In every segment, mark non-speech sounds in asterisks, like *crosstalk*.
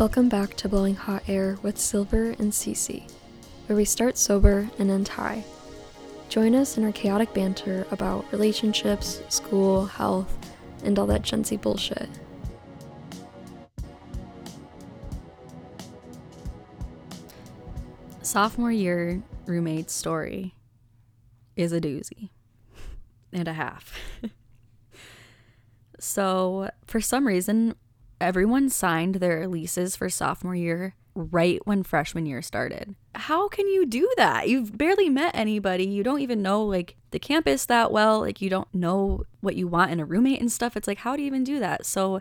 Welcome back to Blowing Hot Air with Silver and Cece, where we start sober and end high. Join us in our chaotic banter about relationships, school, health, and all that Gen Z bullshit. Sophomore year roommate story is a doozy *laughs* and a half. *laughs* so, for some reason, everyone signed their leases for sophomore year right when freshman year started. How can you do that? You've barely met anybody. You don't even know like the campus that well. Like you don't know what you want in a roommate and stuff. It's like how do you even do that? So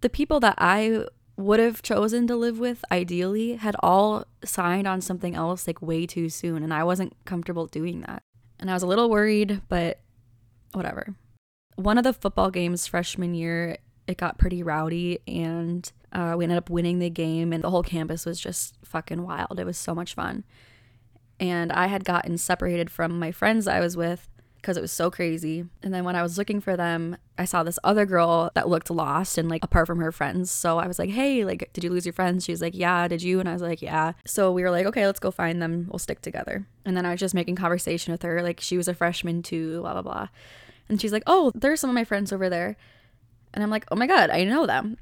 the people that I would have chosen to live with ideally had all signed on something else like way too soon and I wasn't comfortable doing that. And I was a little worried, but whatever. One of the football games freshman year, it got pretty rowdy and uh, we ended up winning the game and the whole campus was just fucking wild. It was so much fun. And I had gotten separated from my friends I was with because it was so crazy. And then when I was looking for them, I saw this other girl that looked lost and like apart from her friends. So I was like, hey, like, did you lose your friends? She was like, yeah, did you? And I was like, yeah. So we were like, okay, let's go find them. We'll stick together. And then I was just making conversation with her. Like, she was a freshman too, blah, blah, blah. And she's like, oh, there's some of my friends over there. And I'm like, oh my God, I know them.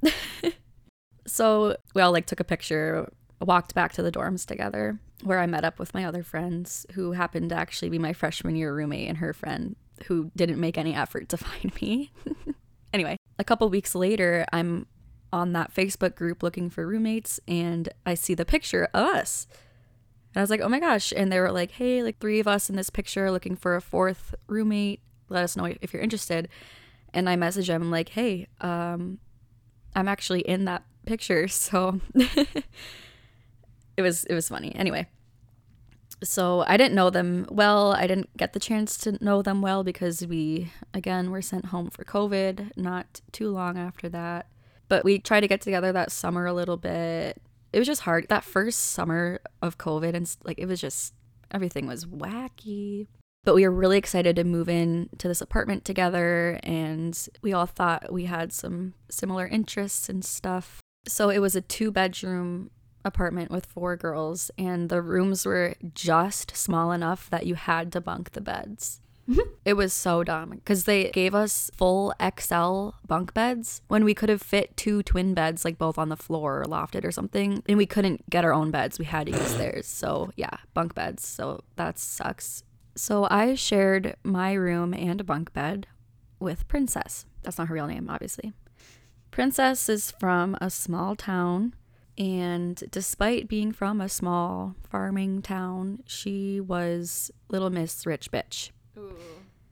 *laughs* so we all like took a picture, walked back to the dorms together where I met up with my other friends who happened to actually be my freshman year roommate and her friend who didn't make any effort to *laughs* find me. *laughs* anyway, a couple weeks later, I'm on that Facebook group looking for roommates and I see the picture of us. And I was like, oh my gosh. And they were like, hey, like three of us in this picture looking for a fourth roommate. Let us know if you're interested. And I message them like, hey, um, I'm actually in that picture. *laughs* So it was it was funny. Anyway, so I didn't know them well. I didn't get the chance to know them well because we again were sent home for COVID not too long after that. But we tried to get together that summer a little bit. It was just hard. That first summer of COVID and like it was just everything was wacky. But we were really excited to move in to this apartment together and we all thought we had some similar interests and stuff. So it was a two bedroom apartment with four girls, and the rooms were just small enough that you had to bunk the beds. Mm-hmm. it was so dumb because they gave us full XL bunk beds when we could have fit two twin beds, like both on the floor or lofted or something. And we couldn't get our own beds. We had to use theirs. So, yeah, bunk beds. So that sucks. So I shared my room and a bunk bed with Princess. That's not her real name, obviously. Princess is from a small town and despite being from a small farming town, she was Little Miss Rich Bitch. Ooh.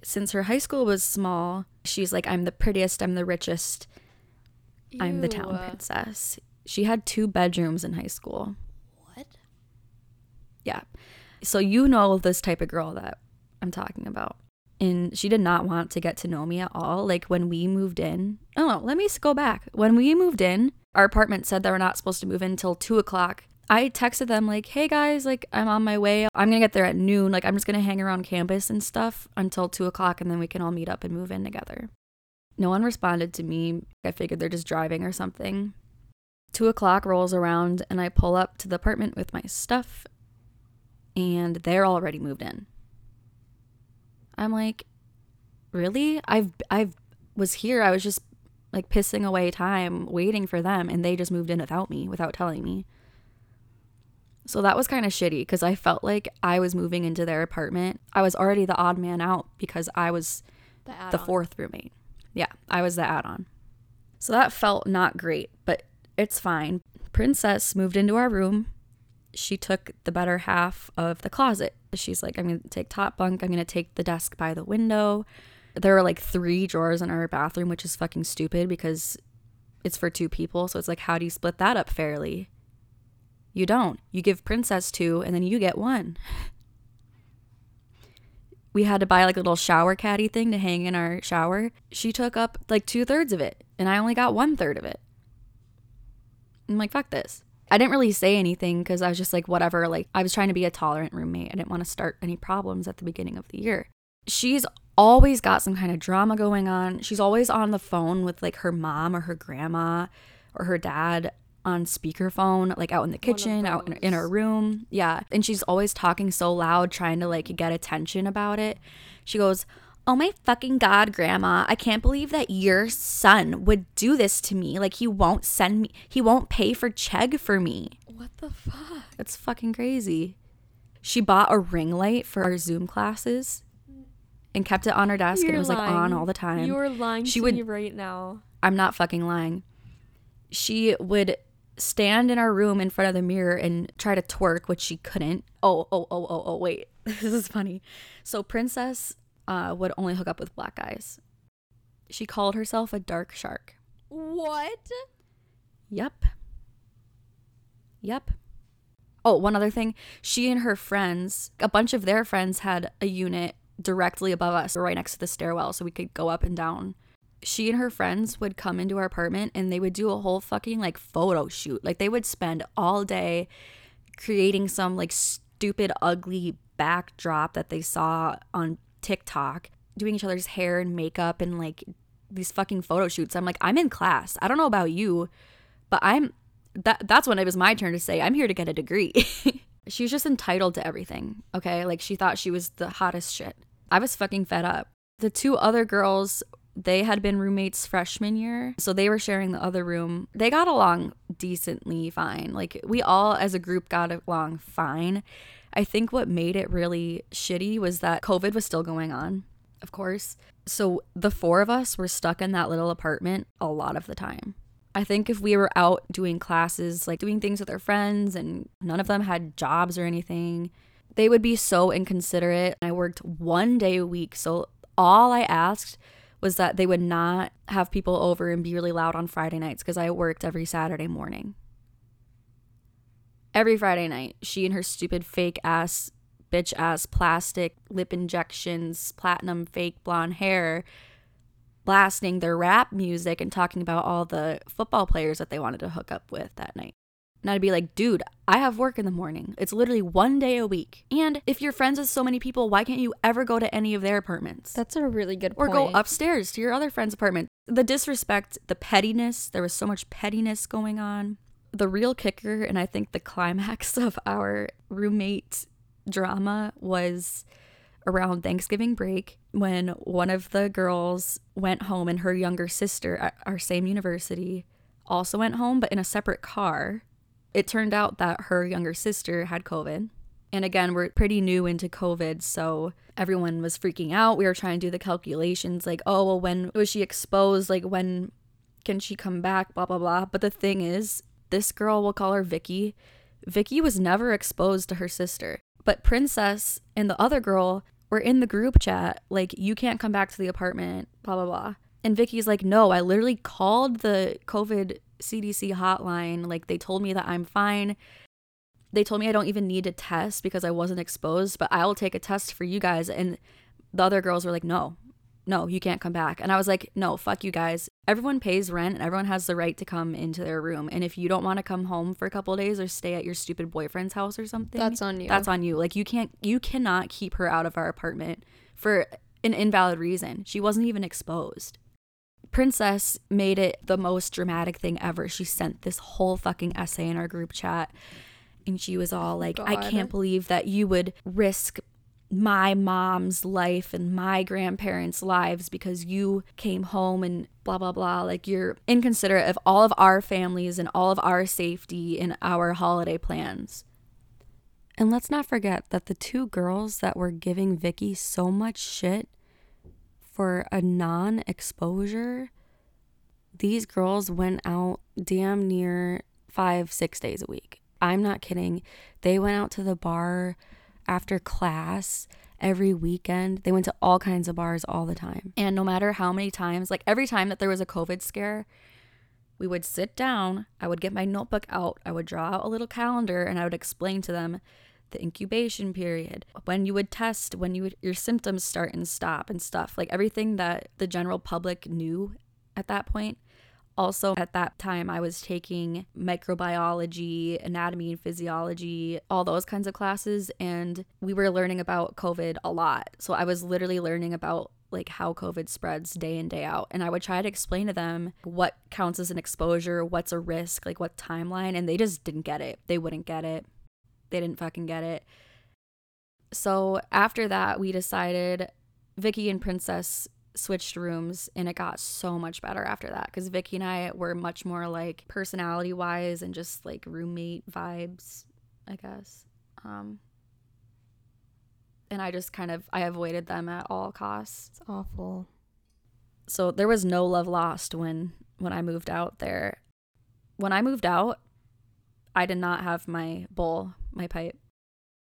Since her high school was small, she's like, I'm the prettiest, I'm the richest, Ew. I'm the town princess. She had two bedrooms in high school. What? Yeah. So you know this type of girl that I'm talking about and she did not want to get to know me at all. Like when we moved in, oh let me go back. When we moved in, our apartment said that we're not supposed to move in until two o'clock. I texted them like, "Hey guys, like I'm on my way. I'm gonna get there at noon. Like I'm just gonna hang around campus and stuff until two o'clock, and then we can all meet up and move in together." No one responded to me. I figured they're just driving or something. Two o'clock rolls around, and I pull up to the apartment with my stuff, and they're already moved in. I'm like, really? I've I've was here. I was just like pissing away time waiting for them and they just moved in without me without telling me. So that was kind of shitty because I felt like I was moving into their apartment. I was already the odd man out because I was the, the fourth roommate. Yeah, I was the add on. So that felt not great, but it's fine. Princess moved into our room she took the better half of the closet. She's like, I'm going to take top bunk. I'm going to take the desk by the window. There are like three drawers in our bathroom, which is fucking stupid because it's for two people. So it's like, how do you split that up fairly? You don't. You give Princess two and then you get one. *laughs* We had to buy like a little shower caddy thing to hang in our shower. She took up like two thirds of it and I only got one third of it. I'm like, fuck this. I didn't really say anything because I was just like, whatever. Like, I was trying to be a tolerant roommate. I didn't want to start any problems at the beginning of the year. She's always got some kind of drama going on. She's always on the phone with like her mom or her grandma or her dad on speakerphone, like out in the kitchen, out in, in her room. Yeah. And she's always talking so loud, trying to like get attention about it. She goes, Oh my fucking God, Grandma, I can't believe that your son would do this to me. Like, he won't send me, he won't pay for Chegg for me. What the fuck? That's fucking crazy. She bought a ring light for our Zoom classes and kept it on her desk and it was like on all the time. You're lying She to would- me right now. I'm not fucking lying. She would stand in our room in front of the mirror and try to twerk, which she couldn't. Oh, oh, oh, oh, oh, wait. *laughs* this is funny. So Princess uh, would only hook up with black guys. She called herself a dark shark. What? Yep. Yep. Oh, one other thing. She and her friends, a bunch of their friends had a unit directly above us, right next to the stairwell, so we could go up and down. She and her friends would come into our apartment and they would do a whole fucking like photo shoot. Like they would spend all day creating some like stupid, ugly backdrop that they saw on TikTok, doing each other's hair and makeup and like these fucking photo shoots. I'm like, I'm in class. I don't know about you, but I'm that that's when it was my turn to say, I'm here to get a degree. *laughs* she was just entitled to everything, okay? Like she thought she was the hottest shit. I was fucking fed up. The two other girls, they had been roommates freshman year, so they were sharing the other room. They got along decently fine. Like we all as a group got along fine. I think what made it really shitty was that COVID was still going on, of course. So the four of us were stuck in that little apartment a lot of the time. I think if we were out doing classes, like doing things with our friends, and none of them had jobs or anything, they would be so inconsiderate. I worked one day a week. So all I asked was that they would not have people over and be really loud on Friday nights because I worked every Saturday morning. Every Friday night, she and her stupid fake ass, bitch ass plastic lip injections, platinum fake blonde hair blasting their rap music and talking about all the football players that they wanted to hook up with that night. And I'd be like, dude, I have work in the morning. It's literally one day a week. And if you're friends with so many people, why can't you ever go to any of their apartments? That's a really good or point. go upstairs to your other friend's apartment. The disrespect, the pettiness, there was so much pettiness going on. The real kicker, and I think the climax *laughs* of our roommate drama was around Thanksgiving break when one of the girls went home and her younger sister at our same university also went home, but in a separate car. It turned out that her younger sister had COVID. And again, we're pretty new into COVID, so everyone was freaking out. We were trying to do the calculations like, oh, well, when was she exposed? Like, when can she come back? Blah, blah, blah. But the thing is, this girl, we'll call her Vicky. Vicky was never exposed to her sister. But Princess and the other girl were in the group chat, like, you can't come back to the apartment, blah, blah, blah. And Vicky's like, no, I literally called the COVID CDC hotline. Like, they told me that I'm fine. They told me I don't even need to test because I wasn't exposed, but I will take a test for you guys. And the other girls were like, no, no, you can't come back. And I was like, no, fuck you guys. Everyone pays rent and everyone has the right to come into their room. And if you don't want to come home for a couple of days or stay at your stupid boyfriend's house or something, That's on you. That's on you. Like you can't you cannot keep her out of our apartment for an invalid reason. She wasn't even exposed. Princess made it the most dramatic thing ever. She sent this whole fucking essay in our group chat and she was all like, I can't believe that you would risk my mom's life and my grandparents' lives because you came home and blah, blah, blah. Like, you're inconsiderate of all of our families and all of our safety and our holiday plans. And let's not forget that the two girls that were giving Vicky so much shit for a non exposure, these girls went out damn near five, six days a week. I'm not kidding. They went out to the bar after class every weekend. They went to all kinds of bars all the time. And no matter how many times, like every time that there was a COVID scare, we would sit down, I would get my notebook out, I would draw out a little calendar, and I would explain to them the incubation period, when you would test, when you would, your symptoms start and stop and stuff, like everything that the general public knew at that point. Also, at that time, I was taking microbiology, anatomy and physiology, all those kinds of classes, and we were learning about COVID a lot. So I was literally learning about like how COVID spreads day in day out and I would try to explain to them what counts as an exposure, what's a risk, like what timeline and they just didn't get it. They wouldn't get it. They didn't fucking get it. So after that, we decided Vicky and Princess switched rooms and it got so much better after that because Vicky and I were much more like personality wise and just like roommate vibes, I guess. Um, and I just kind of I avoided them at all costs. It's awful. So there was no love lost when when I moved out there. When I moved out, I did not have my bowl, my pipe.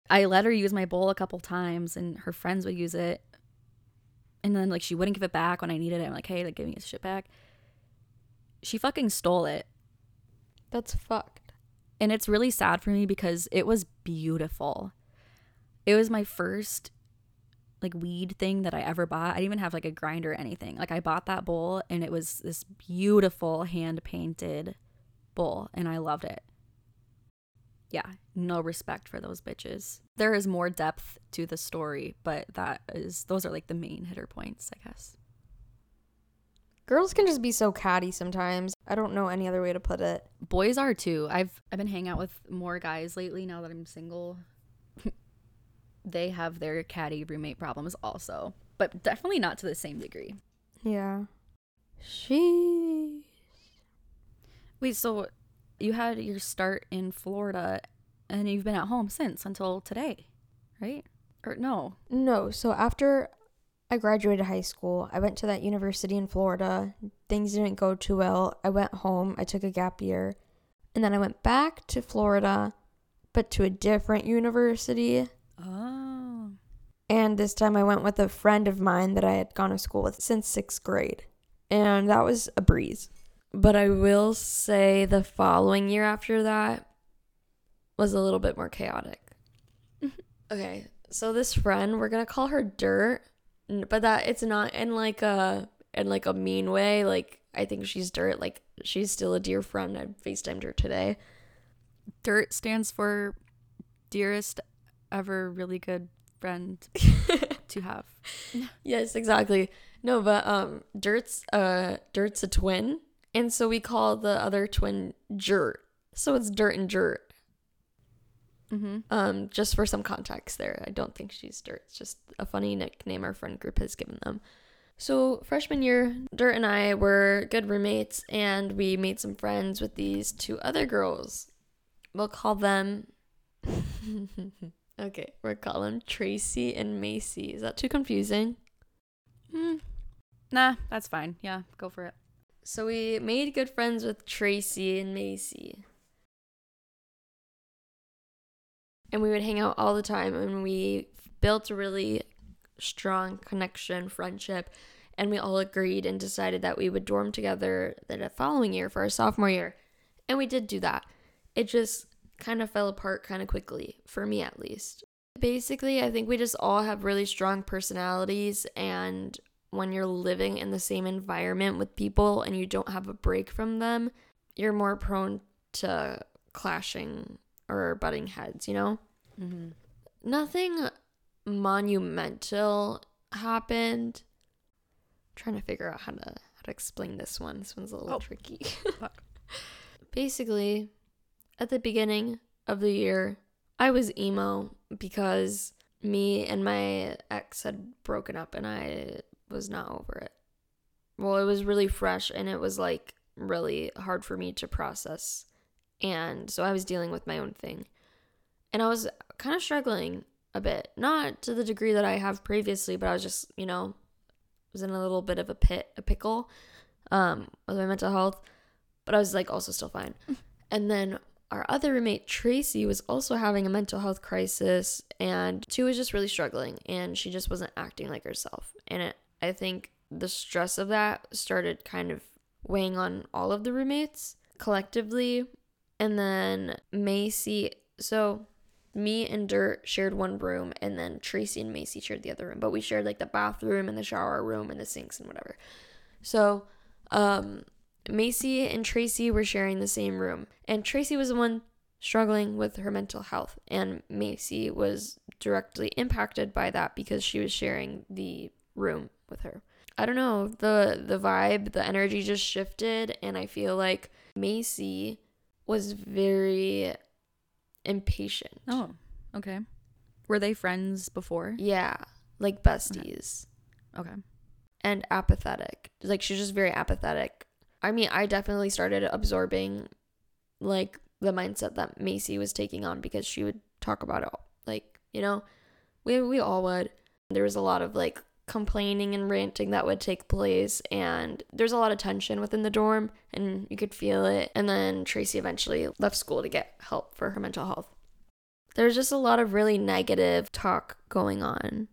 I let her use my bowl a couple times and her friends would use it. And then like she wouldn't give it back when I needed it. I'm like, "Hey, like give me this shit back." She fucking stole it. That's fucked. And it's really sad for me because it was beautiful. It was my first like weed thing that I ever bought. I didn't even have like a grinder or anything. Like I bought that bowl and it was this beautiful hand painted bowl and I loved it. Yeah, no respect for those bitches. There is more depth to the story, but that is those are like the main hitter points, I guess. Girls can just be so catty sometimes. I don't know any other way to put it. Boys are too. I've I've been hanging out with more guys lately now that I'm single. *laughs* they have their catty roommate problems also, but definitely not to the same degree. Yeah. She. Wait, so you had your start in Florida and you've been at home since until today, right? Or no? No. So after I graduated high school, I went to that university in Florida. Things didn't go too well. I went home. I took a gap year. And then I went back to Florida, but to a different university. Oh. And this time I went with a friend of mine that I had gone to school with since sixth grade. And that was a breeze. But I will say the following year after that was a little bit more chaotic. *laughs* okay, so this friend, we're gonna call her Dirt, but that it's not in like a in like a mean way. Like I think she's Dirt. Like she's still a dear friend. I Facetimed her today. Dirt stands for dearest ever really good friend *laughs* to have. yes, exactly. No, but um, Dirt's uh, Dirt's a twin, and so we call the other twin Jert. So it's Dirt and Jert. Mm-hmm. Um, just for some context there, I don't think she's Dirt. It's just a funny nickname our friend group has given them. So freshman year, Dirt and I were good roommates, and we made some friends with these two other girls. We'll call them. *laughs* okay, we'll call them Tracy and Macy. Is that too confusing? Mm. Nah, that's fine. Yeah, go for it. So we made good friends with Tracy and Macy. And we would hang out all the time and we built a really strong connection, friendship, and we all agreed and decided that we would dorm together the following year for our sophomore year. And we did do that. It just kind of fell apart kind of quickly, for me at least. Basically, I think we just all have really strong personalities and when you're living in the same environment with people and you don't have a break from them, you're more prone to clashing or butting heads, you know? Mm-hmm. Nothing monumental happened. I'm trying to figure out how to how to explain this one. This one's a little Oh. tricky. *laughs* *laughs* Basically, at the beginning of the year, I was emo because me and my ex had broken up and I was not over it. Well, it was really fresh and it was like really hard for me to process. And so I was dealing with my own thing. And I was kind of struggling a bit. Not to the degree that I have previously, but I was just, you know, was in a little bit of a pit, a pickle um with my mental health, but I was like also still fine. *laughs* and then our other roommate Tracy was also having a mental health crisis and she was just really struggling and she just wasn't acting like herself. And it, I think the stress of that started kind of weighing on all of the roommates collectively. And then Macy, so me and Dirt shared one room, and then Tracy and Macy shared the other room. But we shared like the bathroom and the shower room and the sinks and whatever. So, um, Macy and Tracy were sharing the same room, and Tracy was the one struggling with her mental health, and Macy was directly impacted by that because she was sharing the room with her. I don't know, the the vibe, the energy just shifted and I feel like Macy was very impatient. Oh, okay. Were they friends before? Yeah, like besties. Okay. And apathetic. Like she's just very apathetic. I mean, I definitely started absorbing like the mindset that Macy was taking on because she would talk about it like, you know, we we all would. There was a lot of like complaining and ranting that would take place and there's a lot of tension within the dorm and you could feel it and then Tracy eventually left school to get help for her mental health. There's just a lot of really negative talk going on,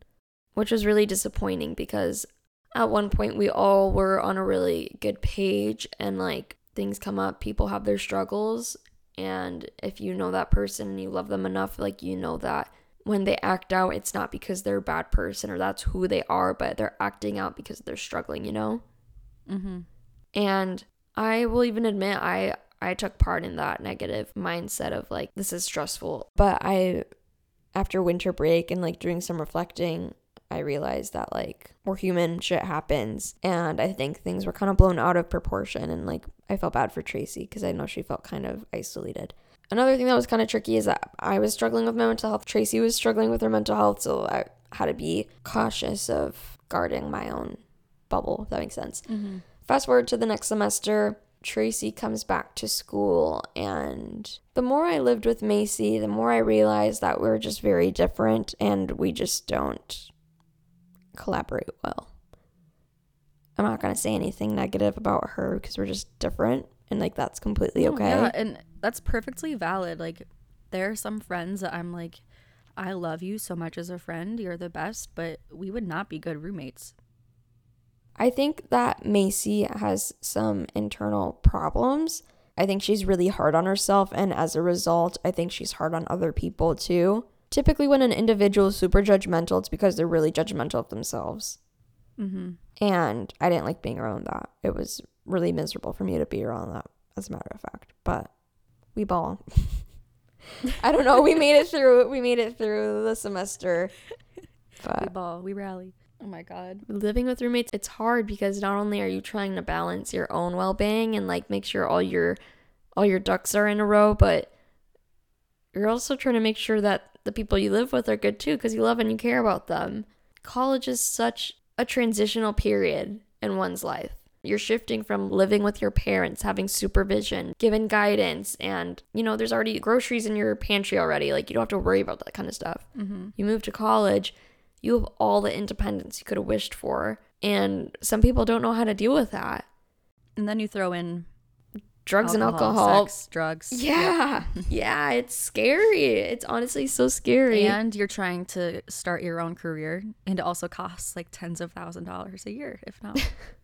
which was really disappointing because at one point we all were on a really good page and like things come up, people have their struggles and if you know that person and you love them enough, like you know that when they act out, it's not because they're a bad person or that's who they are, but they're acting out because they're struggling, you know? Mm-hmm. And I will even admit I I took part in that negative mindset of like this is stressful. But I after winter break and like doing some reflecting, I realized that like we're human, shit happens, and I think things were kind of blown out of proportion and like I felt bad for Tracy because I know she felt kind of isolated. Another thing that was kind of tricky is that I was struggling with my mental health. Tracy was struggling with her mental health, so I had to be cautious of guarding my own bubble, if that makes sense. Mm-hmm. Fast forward to the next semester, Tracy comes back to school, and the more I lived with Macy, the more I realized that we're just very different and we just don't collaborate well. I'm not going to say anything negative about her because we're just different and like that's completely Oh, okay. yeah, and that's perfectly valid. Like, there are some friends that I'm like, I love you so much as a friend. You're the best, but we would not be good roommates. I think that Macy has some internal problems. I think she's really hard on herself, and as a result, I think she's hard on other people too. Typically, when an individual is super judgmental, it's because they're really judgmental of themselves. Mm-hmm. And I didn't like being around that. It was really miserable for me to be around that, as a matter of fact. But we ball. *laughs* I don't know. We made it through. We made it through the semester. *laughs* We ball, we rally. Oh my god. living with roommates it's hard because not only are you trying to balance your own well-being and like make sure all your all your ducks are in a row but you're also trying to make sure that the people you live with are good too because you love and you care about them college is such a transitional period in one's life you're shifting from living with your parents having supervision given guidance and you know there's already groceries in your pantry already like you don't have to worry about that kind of stuff Mm-hmm. you move to college, you have all the independence you could have wished for. And some people don't know how to deal with that. And then you throw in Drugs and alcohol. sex, drugs. Yeah. *laughs* yeah, it's scary. It's honestly so scary. And you're trying to start your own career, and it also costs like tens of thousand dollars a year, if not. *laughs*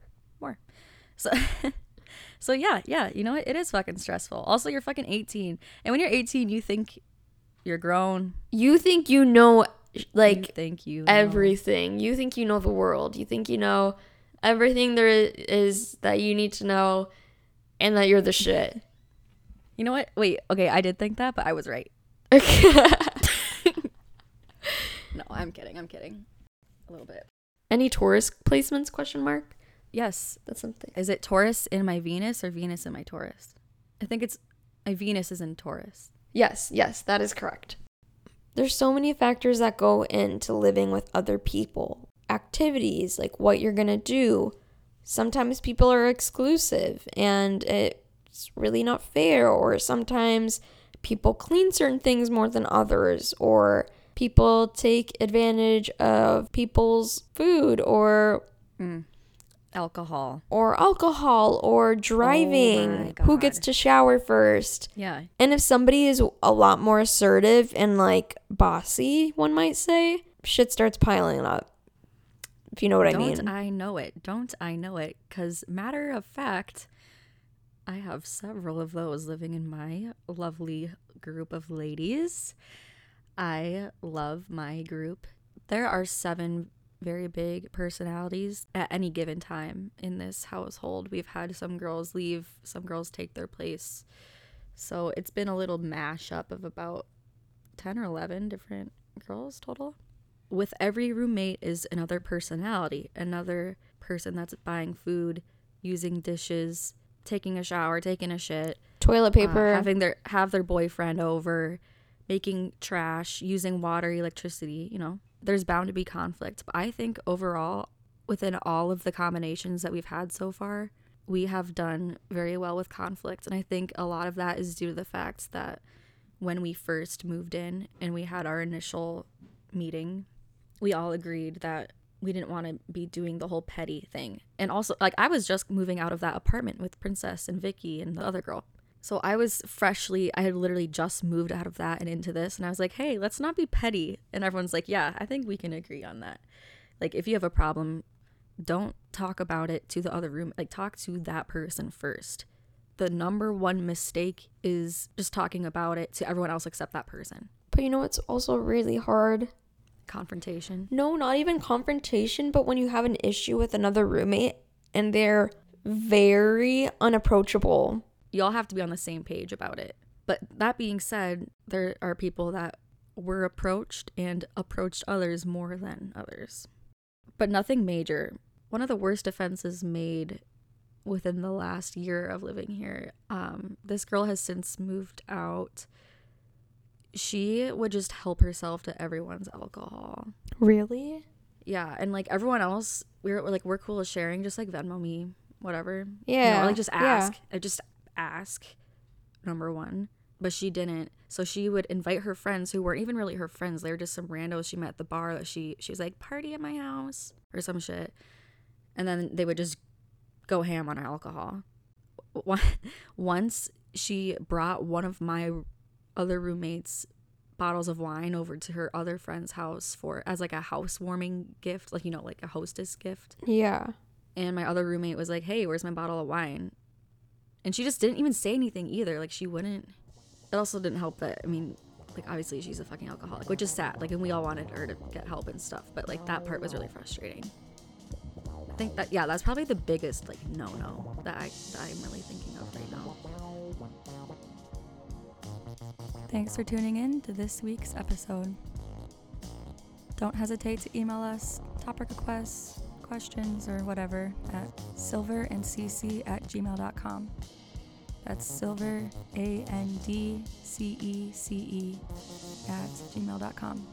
So, *laughs* so yeah, yeah, you know what? It is fucking stressful. Also, you're fucking 18, and when you're 18, you think you're grown. you think you know you like think you know. everything. You think you know the world. You think you know everything there is that you need to know and that you're the shit. *laughs* You know what? Wait, okay, I did think that, but I was right. *laughs* No, I'm kidding. I'm kidding. A little bit. Any Taurus placements question mark? Yes. That's something. Is it Taurus in my Venus or Venus in my Taurus? I think it's my Venus is in Taurus. Yes, yes, that is correct. There's so many factors that go into living with other people. Activities, like what you're going to do. Sometimes people are exclusive and it's really not fair, or sometimes people clean certain things more than others, or people take advantage of people's food or mm. Alcohol. or alcohol or driving. Oh Who gets to shower first? Yeah. And if somebody is a lot more assertive and like bossy, one might say, shit starts piling up. If you know what I Don't mean. I know it? Don't I know it? Because, matter of fact, I have several of those living in my lovely group of ladies. I love my group. There are seven very big personalities at any given time in this household. We've had some girls leave, some girls take their place. So it's been a little mashup of about 10 or 11 different girls total. with every roommate is another personality, another person that's buying food, using dishes, taking a shower, taking a shit, Toilet uh, paper. having their have their boyfriend over, making trash, using water, electricity, you know. There's bound to be conflict, but I think overall within all of the combinations that we've had so far, we have done very well with conflict, and I think a lot of that is due to the fact that when we first moved in and we had our initial meeting, we all agreed that we didn't want to be doing the whole petty thing. And also, like, I was just moving out of that apartment with Princess and Vicky and the other girl. So I was freshly, I had literally just moved out of that and into this. And I was like, hey, let's not be petty. And everyone's like, yeah, I think we can agree on that. Like, if you have a problem, don't talk about it to the other room. Like, talk to that person first. The number one mistake is just talking about it to everyone else except that person. but you know it's also really hard? Confrontation. No, not even confrontation, but when you have an issue with another roommate and they're very unapproachable. You all have to be on the same page about it. But that being said, there are people that were approached and approached others more than others. But nothing major. One of the worst offenses made within the last year of living here. Um, this girl has since moved out. She would just help herself to everyone's alcohol. Really? Yeah, and like everyone else, we we're, we're like we're cool with sharing. Just like Venmo me, whatever. You know, Yeah. like just yeah. ask. I just ask. Number one, but she didn't. So she would invite her friends who weren't even really her friends. They were just some randos she met at the bar. That she she was like party at my house or some shit, and then they would just go ham on her alcohol. *laughs* Once she brought one of my other roommates bottles of wine over to her other friend's house for as like a housewarming gift, like you know, like a hostess gift. Yeah. And my other roommate was like, "Hey, where's my bottle of wine?" And she just didn't even say anything either. Like she wouldn't. It also didn't help that I mean, like obviously she's a fucking alcoholic, which is sad. Like, and we all wanted her to get help and stuff, but like that part was really frustrating. I think that yeah, that's probably the biggest like no no that I that I'm really thinking of right now. Thanks for tuning in to this week's episode. Don't hesitate to email us topic requests, questions, or whatever at silverandcece at gmail.com. That's silver, A N D C E C E, at gmail.com.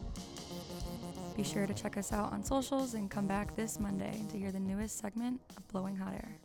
Be sure to check us out on socials and come back this Monday to hear the newest segment of Blowing Hot Air.